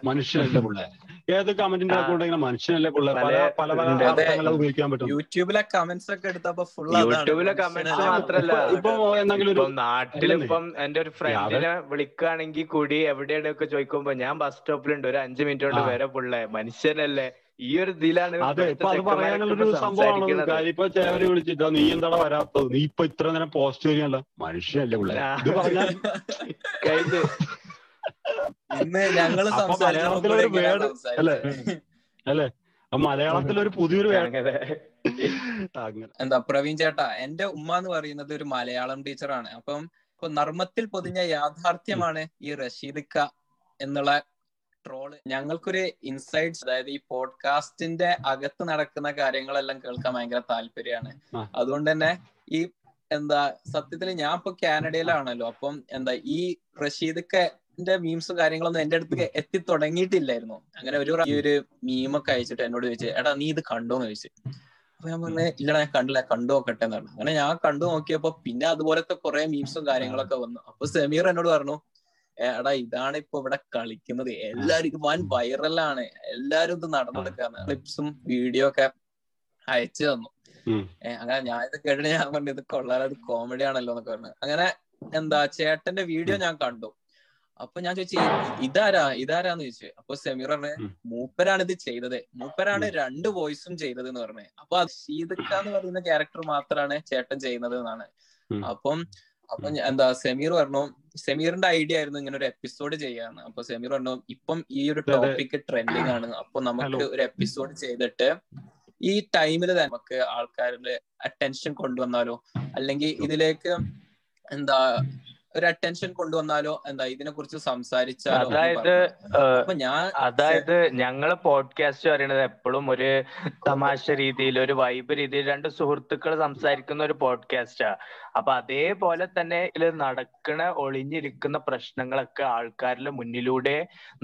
മനുഷ്യനല്ല പിള്ളേ. ഏത് കമന്റിന്റെ ഉണ്ടെങ്കിലും മനുഷ്യനല്ലേ പിള്ളേ. പല പല- പല ഉപയോഗിക്കാൻ പറ്റും. യൂട്യൂബിലെ കമന്റ്സ് ഒക്കെ എടുത്തപ്പോ ഫുൾ യൂട്യൂബിലെ കമന്റ്സ് മാത്രല്ല. ഇപ്പൊ എന്തെങ്കിലും ഒരു ഇപ്പം നാട്ടിലിപ്പം എന്റെ ഒരു ഫ്രണ്ടിനെ വിളിക്കുകയാണെങ്കിൽ കൂടി എവിടെയൊക്കെ ചോദിക്കുമ്പോ ഞാൻ ബസ് സ്റ്റോപ്പിലുണ്ട് ഒരു അഞ്ചു മിനിറ്റ് കൊണ്ട് വരെ പുള്ളേ. മനുഷ്യനല്ലേ. ഈ ഒരു ഇതിലാണ് അതെ ഇപ്പൊ അത് പറയാനുള്ള പറയാനുള്ളൊരു സംഭവമാണ്. കാര്യം ഇപ്പൊ ചേവര് വിളിച്ചിട്ടാ നീ എന്താണ് വരാത്തത്? നീ ഇപ്പൊ ഇത്ര നേരം പോസ്റ്റ് ചെയ്യാനല്ല മനുഷ്യനല്ലേ പിള്ളേ. ഇത് പറഞ്ഞാൽ ഞങ്ങൾ മലയാളത്തിലൊരു പുതിയൊരു എന്താ പ്രവീൺ ചേട്ടാ എന്റെ ഉമ്മ എന്ന് പറയുന്നത് ഒരു മലയാളം ടീച്ചറാണ്. അപ്പം ഇപ്പൊ നർമ്മത്തിൽ പൊതിഞ്ഞ യാഥാർത്ഥ്യമാണ് ഈ റഷീദ് ക എന്നുള്ള ട്രോൾ. ഞങ്ങൾക്കൊരു ഇൻസൈറ്റ്സ് അതായത് ഈ പോഡ്കാസ്റ്റിന്റെ അകത്ത് നടക്കുന്ന കാര്യങ്ങളെല്ലാം കേൾക്കാൻ ഭയങ്കര താല്പര്യമാണ്. അതുകൊണ്ട് തന്നെ ഈ എന്താ സത്യത്തിൽ ഞാൻ ഇപ്പൊ കാനഡയിലാണല്ലോ. അപ്പം എന്താ ഈ റഷീദൊക്കെ മീംസും കാര്യങ്ങളൊന്നും എന്റെ അടുത്ത് എത്തി തുടങ്ങിയിട്ടില്ലായിരുന്നു അങ്ങനെ ഒരു ഈ ഒരു മീമൊക്കെ അയച്ചിട്ട് എന്നോട് ചോദിച്ചു എടാ നീ ഇത് കണ്ടോന്ന് ചോദിച്ചു. അപ്പൊ ഞാൻ പറഞ്ഞ ഇല്ലടാ ഞാൻ കണ്ടില്ല കണ്ടു നോക്കട്ടെ എന്നാണ് അങ്ങനെ ഞാൻ കണ്ടു നോക്കിയപ്പോ പിന്നെ അതുപോലത്തെ കുറെ മീംസും കാര്യങ്ങളൊക്കെ വന്നു. അപ്പൊ സെമീർ എന്നോട് പറഞ്ഞു എടാ ഇതാണ് ഇപ്പൊ ഇവിടെ കളിക്കുന്നത്. എല്ലാരും ഇത് വൻ വൈറലാണ് എല്ലാരും ഇത് നടന്നെടുക്കാന്ന് ക്ലിപ്സും വീഡിയോ ഒക്കെ അയച്ചു തന്നു. അങ്ങനെ ഞാൻ ഇത് കേട്ടിട്ട് ഞാൻ പറഞ്ഞു ഇത് കൊള്ളാൻ അത് കോമഡി ആണല്ലോ എന്നൊക്കെ പറഞ്ഞു. അങ്ങനെ എന്താ ചേട്ടന്റെ വീഡിയോ ഞാൻ കണ്ടു. അപ്പൊ ഞാൻ ചോദിച്ചു "ഇ- ഇതാരാ? ഇതാരാന്ന് ചോദിച്ചു. അപ്പൊ സെമീർ പറഞ്ഞ മൂപ്പരാണ് ഇത് ചെയ്തത്. മൂപ്പരാണ് രണ്ട് വോയിസും ചെയ്തത് എന്ന് പറഞ്ഞു. അപ്പൊ അത് ഷീദക്ക എന്ന് പറയുന്ന ക്യാരക്ടർ മാത്രമാണ് ചേട്ടൻ ചെയ്യുന്നത് എന്നാണ്. അപ്പം അപ്പൊ എന്താ സെമീർ പറഞ്ഞു സെമീറിന്റെ ഐഡിയ ആയിരുന്നു ഇങ്ങനെ ഒരു എപ്പിസോഡ് ചെയ്യാന്ന്. അപ്പൊ സെമീർ പറഞ്ഞു ഇപ്പം ഈ ഒരു. ടോപ്പിക് ട്രെൻഡിങ് ആണ്. അപ്പൊ നമുക്ക് ഒരു എപ്പിസോഡ് ചെയ്തിട്ട് ഈ ടൈമിൽ തന്നെ നമുക്ക് ആൾക്കാരുടെ അറ്റൻഷൻ കൊണ്ടുവന്നാലോ? അല്ലെങ്കിൽ ഇതിലേക്ക് എന്താ ഒരു അറ്റൻഷൻ കൊണ്ടുവന്നാലോ? എന്താ ഇതിനെ കുറിച്ച് സംസാരിച്ചാലോ അതായത്. അപ്പൊ ഞാൻ അതായത് ഞങ്ങൾ പോഡ്കാസ്റ്റ് പറയുന്നത് എപ്പോഴും ഒരു തമാശ രീതിയിൽ ഒരു വൈബ് രീതിയിൽ രണ്ട് സുഹൃത്തുക്കൾ സംസാരിക്കുന്ന ഒരു പോഡ്കാസ്റ്റാ അപ്പൊ അതേപോലെ തന്നെ ഇതിൽ നടക്കണ ഒളിഞ്ഞിരിക്കുന്ന പ്രശ്നങ്ങളൊക്കെ ആൾക്കാരുടെ മുന്നിലൂടെ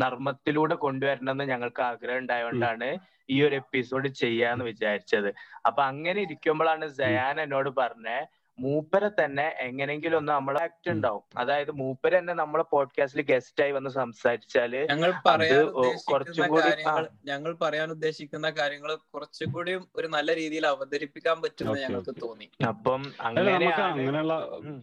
നർമ്മത്തിലൂടെ കൊണ്ടുവരണമെന്ന് ഞങ്ങൾക്ക് ആഗ്രഹം ഉണ്ടായതുകൊണ്ടാണ് ഈ ഒരു എപ്പിസോഡ് ചെയ്യാന്ന് വിചാരിച്ചത്. അപ്പൊ അങ്ങനെ ഇരിക്കുമ്പോഴാണ് ജയാൻ എന്നോട് പറഞ്ഞേ മൂപ്പരെ തന്നെ എങ്ങനെങ്കിലും ഒന്ന് നമ്മളെ ആക്ട് ഉണ്ടാവും. അതായത് മൂപ്പര് തന്നെ നമ്മളെ പോഡ്കാസ്റ്റിൽ ഗസ്റ്റ് ആയി വന്ന് സംസാരിച്ചാൽ ഞങ്ങൾ പറയാൻ കുറച്ചുകൂടി- കാര്യങ്ങൾ ഞങ്ങൾ പറയാൻ ഉദ്ദേശിക്കുന്ന കാര്യങ്ങൾ കുറച്ചുകൂടി ഒരു നല്ല രീതിയിൽ അവതരിപ്പിക്കാൻ പറ്റുമെന്ന് Okay, ഞങ്ങൾക്ക് തോന്നി. അപ്പം അങ്ങനെയുള്ള.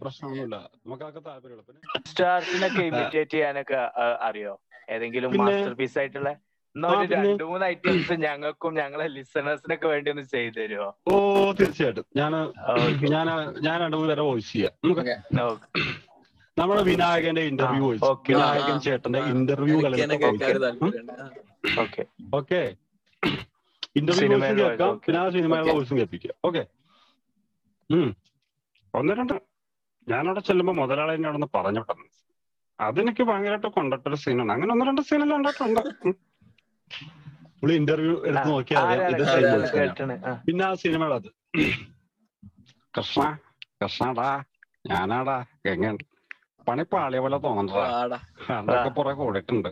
പ്രശ്നമൊന്നുമില്ല. നമുക്ക് അതൊക്കെ താല്പര്യമുള്ള. പിന്നെ സ്റ്റാർസിനൊക്കെ ഇമിറ്റേറ്റ് ചെയ്യാനൊക്കെ അറിയോ? ഏതെങ്കിലും മാസ്റ്റർ പീസ് ആയിട്ടുള്ള എന്നാ ഒരു രണ്ടു മൂന്ന് ഐറ്റംസ് ഞങ്ങൾക്കും ഞങ്ങളെ ലിസണേഴ്സിനൊക്കെ വേണ്ടി ഒന്ന് ചെയ്തു തരുമോ ഓ തീർച്ചയായിട്ടും. ഞാൻ ഞാൻ ഞാൻ രണ്ടു മൂന്ന് തരം വോയിസ് ചെയ്യാം. നമുക്ക് Okay. നമ്മുടെ വിനായകന്റെ ഇന്റർവ്യൂ വോയിസ് വിനായകൻ ചേട്ടന്റെ ഇന്റർവ്യൂ. ഓക്കെ. ഓക്കെ. ഇന്റർവ്യൂ കേൾക്കാം. പിന്നെ ആ സിനിമയുടെ Okay. വോയിസും കേൾപ്പിക്കാം. ഓക്കെ. ഒന്ന് രണ്ട്. ഞാനവിടെ ചെല്ലുമ്പോ മുതലാളി എന്നോടൊന്ന് അവിടെ നിന്ന് പറഞ്ഞു വിട്ടത് അതെനിക്ക് ഭയങ്കരമായിട്ട് കൊണ്ടിട്ടൊരു സീനാണ് അങ്ങനെ ഒന്ന് രണ്ട് സീനെല്ലാം ഉണ്ടായിട്ടുണ്ട്. പുള്ളി ഇന്റർവ്യൂ എടുത്ത് നോക്കിയാൽ. പിന്നെ ആ സിനിമയുടെ അത്. കൃഷ്ണ കൃഷ്ണടാ ഞാനാടാ എങ്ങനെ? പണി പാളിയ പോലെ തോന്നണ്ടാ അതൊക്കെ പുറകെ കൂടിയിട്ടുണ്ട്.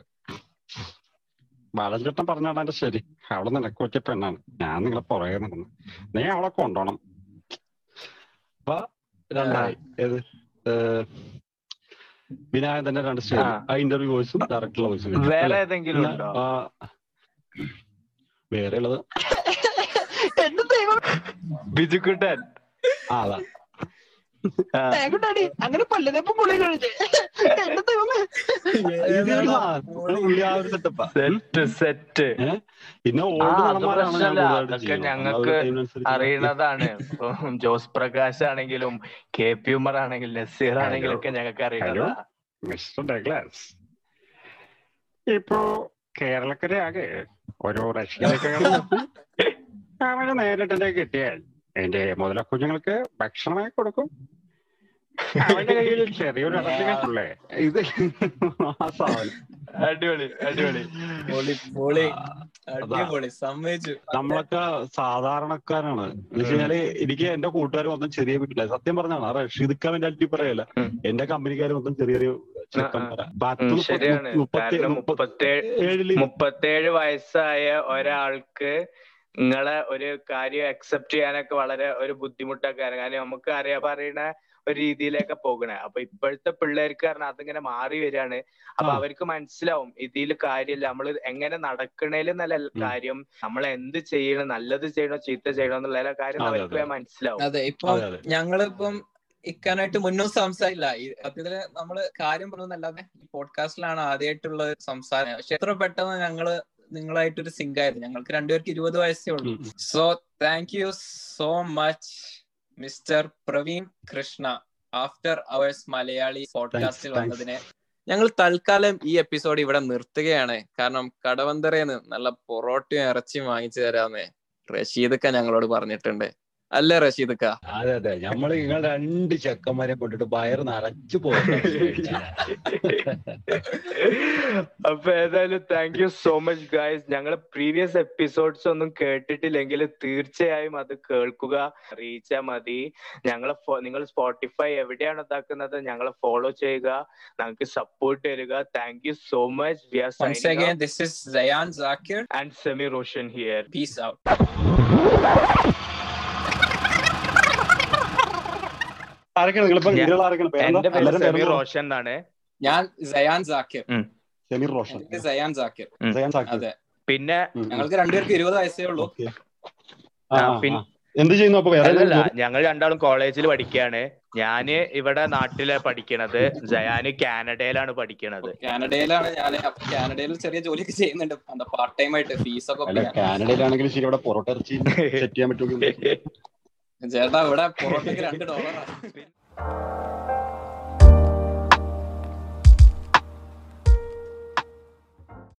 ബാലൻചേട്ടൻ പറഞ്ഞാടാ എന്റെ ശരി. അവളെ നിനക്ക് പറ്റിയ പെണ്ണാണ്. ഞാൻ നിങ്ങളെ പുറകെ നടന്നു. നീ അവളെ കൊണ്ടോണം. അപ്പൊ രണ്ടായി. ഏത്? വിനായകൻ വിനായകന്റെ രണ്ട് സ്റ്റേജ് ആ. ഇന്റർവ്യൂ വോയിസും ഡയറക്ടർ വോയിസും വേറെ ഏതെങ്കിലും വേറെ ഉള്ളത് ബിജുക്കുട്ടൻ. അതാ. അങ്ങനെ പുള്ളി കഴിച്ച്. പിന്നെ അതൊക്കെ. ഞങ്ങൾക്ക് അറിയണതാണ്. ജോസ് പ്രകാശ് ആണെങ്കിലും കെ പി ഉമർ ആണെങ്കിലും നസീർ ആണെങ്കിലും ഒക്കെ ഞങ്ങൾക്ക് അറിയണതാണ് ഇപ്പോ കേരളക്കരെ ഇപ്പോ റഷ്യയിലേക്കുകളും അവന് നേരിട്ടെന്നെ കിട്ടിയാൽ? എന്റെ മുതല കുഞ്ഞുങ്ങൾക്ക് ഭക്ഷണമായി കൊടുക്കും. അവന്റെ കയ്യിൽ ചെറിയൊരു അടച്ചിട്ടുള്ളേ ഇത് ആ സാധനം. അടിപൊളി അടിപൊളി. പൊളി പൊളി. അടിപൊളി സമ്മതിച്ചു. നമ്മളൊക്കെ സാധാരണക്കാരാണ്. എന്ന് വെച്ചാൽ എനിക്ക് എന്റെ കൂട്ടുകാർ മൊത്തം ചെറിയ വീട്ടില്ല സത്യം പറഞ്ഞാണ്. ആ റഷീദ് മെന്റാലിറ്റി പറയല്ല. എന്റെ കമ്പനിക്കാർ മൊത്തം ചെറിയ ചെറിയ ചെക്കന്മാരാ. പത്ത് ഉം, മുപ്പത്തി- ശരിയാണ്. മുപ്പത്തി കാരണം മുപ്പത്തേഴ് മുപ്പത്തേഴ് വയസ്സായ ഒരാൾക്ക് നിങ്ങളെ ഒരു കാര്യം അക്സെപ്റ്റ് ചെയ്യാനൊക്കെ വളരെ ഒരു ബുദ്ധിമുട്ടൊക്കെ ആണ്. കാരണം നമുക്ക് അറിയാൻ പറയുന്ന ഒരു രീതിയിലേക്ക് പോകണേ. അപ്പൊ ഇപ്പോഴത്തെ പിള്ളേർക്ക് കാരണം അതിങ്ങനെ മാറി വരികയാണ് അപ്പൊ. അവർക്ക് മനസ്സിലാവും ഇതിൽ കാര്യമില്ല. നമ്മൾ എങ്ങനെ നടക്കണേൽ നല്ല കാര്യം നമ്മൾ എന്ത് ചെയ്യണം നല്ലത് ചെയ്യണോ ചീത്ത ചെയ്യണോ എന്നുള്ള കാര്യം അവർക്ക് അതെ. മനസ്സിലാവും. അതെ ഇപ്പൊ ഞങ്ങളിപ്പം ഇക്കാനായിട്ട് മുന്നോ സംസാരില്ല. അതിൽ സത്യത്തിൽ നമ്മൾ കാര്യം പറഞ്ഞതല്ലാതെ പോഡ്കാസ്റ്റിലാണ് ആദ്യമായിട്ടുള്ള സംസാരം. പക്ഷെ എത്ര പെട്ടെന്ന് ഞങ്ങൾ നിങ്ങളായിട്ടൊരു സിങ്ക് ആയിരുന്നു ഞങ്ങൾക്ക് രണ്ടുപേർക്ക് ഇരുപത് വയസ്സേ ഉള്ളൂ. So thank you so much mister Praveen Krishna after hours Malayali പോഡ്കാസ്റ്റിൽ വന്നതിനെ ഞങ്ങൾ തൽക്കാലം ഈ എപ്പിസോഡ് ഇവിടെ നിർത്തുകയാണ്. കാരണം കടവന്തറേന്ന് നല്ല പൊറോട്ടയും ഇറച്ചിയും വാങ്ങിച്ചു തരാമെന്ന് റഷീദൊക്കെ ഞങ്ങളോട് പറഞ്ഞിട്ടുണ്ട്. അല്ലേ റഷീദ് അതെ അതെ. നമ്മൾ നിങ്ങൾ രണ്ട് ചെക്കന്മാരെ കൊണ്ടിട്ട് വയർ നിറച്ചു പോകും അപ്പൊ ഏതായാലും thank you so much guys ഞങ്ങൾ പ്രീവിയസ് എപ്പിസോഡ്സ് ഒന്നും കേട്ടിട്ടില്ലെങ്കിൽ തീർച്ചയായും അത് കേൾക്കുക അറിയിച്ചാൽ മതി. ഞങ്ങളെ നിങ്ങൾ സ്പോട്ടിഫൈ എവിടെയാണ് ഇതാക്കുന്നത്? ഞങ്ങളെ ഫോളോ ചെയ്യുക ഞങ്ങൾക്ക് സപ്പോർട്ട് തരിക. Thank you so much we are once again this is zayan zakir and Sameer Roshan here peace out. Roshan എന്നാണ്. ഞാൻ സയാൻ സാക്കിർ. സെമീർ റോഷൻ. സയാൻ സാക്കിർ. അതെ. പിന്നെ. ഞങ്ങൾക്ക് രണ്ടുപേർക്ക് ഇരുപത് വയസ്സേ ഉള്ളൂ. എന്ത് ചെയ്യുന്നു അപ്പൊ വേറെ ഞങ്ങൾ രണ്ടാളും കോളേജിൽ പഠിക്കുകയാണ്. ഞാൻ ഇവിടെ നാട്ടിലെ പഠിക്കണത് ജയാന് കാനഡയിലാണ് പഠിക്കണത്. കാനഡയിലാണ് ഞാൻ. കാനഡയിൽ ചെറിയ ജോലിയൊക്കെ ചെയ്യുന്നുണ്ട്. പാർട്ട് ടൈം ആയിട്ട് ഫീസ് ഒക്കെ അല്ല കാനഡയിലാണെങ്കിലും ശരി ഇവിടെ പൊറോട്ട ഇറച്ചി സെറ്റ് ചെയ്യാൻ പറ്റുമെങ്കിൽ ചേട്ടാ ഇവിടെ പൊറോട്ടയ്ക്ക് രണ്ട് ഡോളറാണ്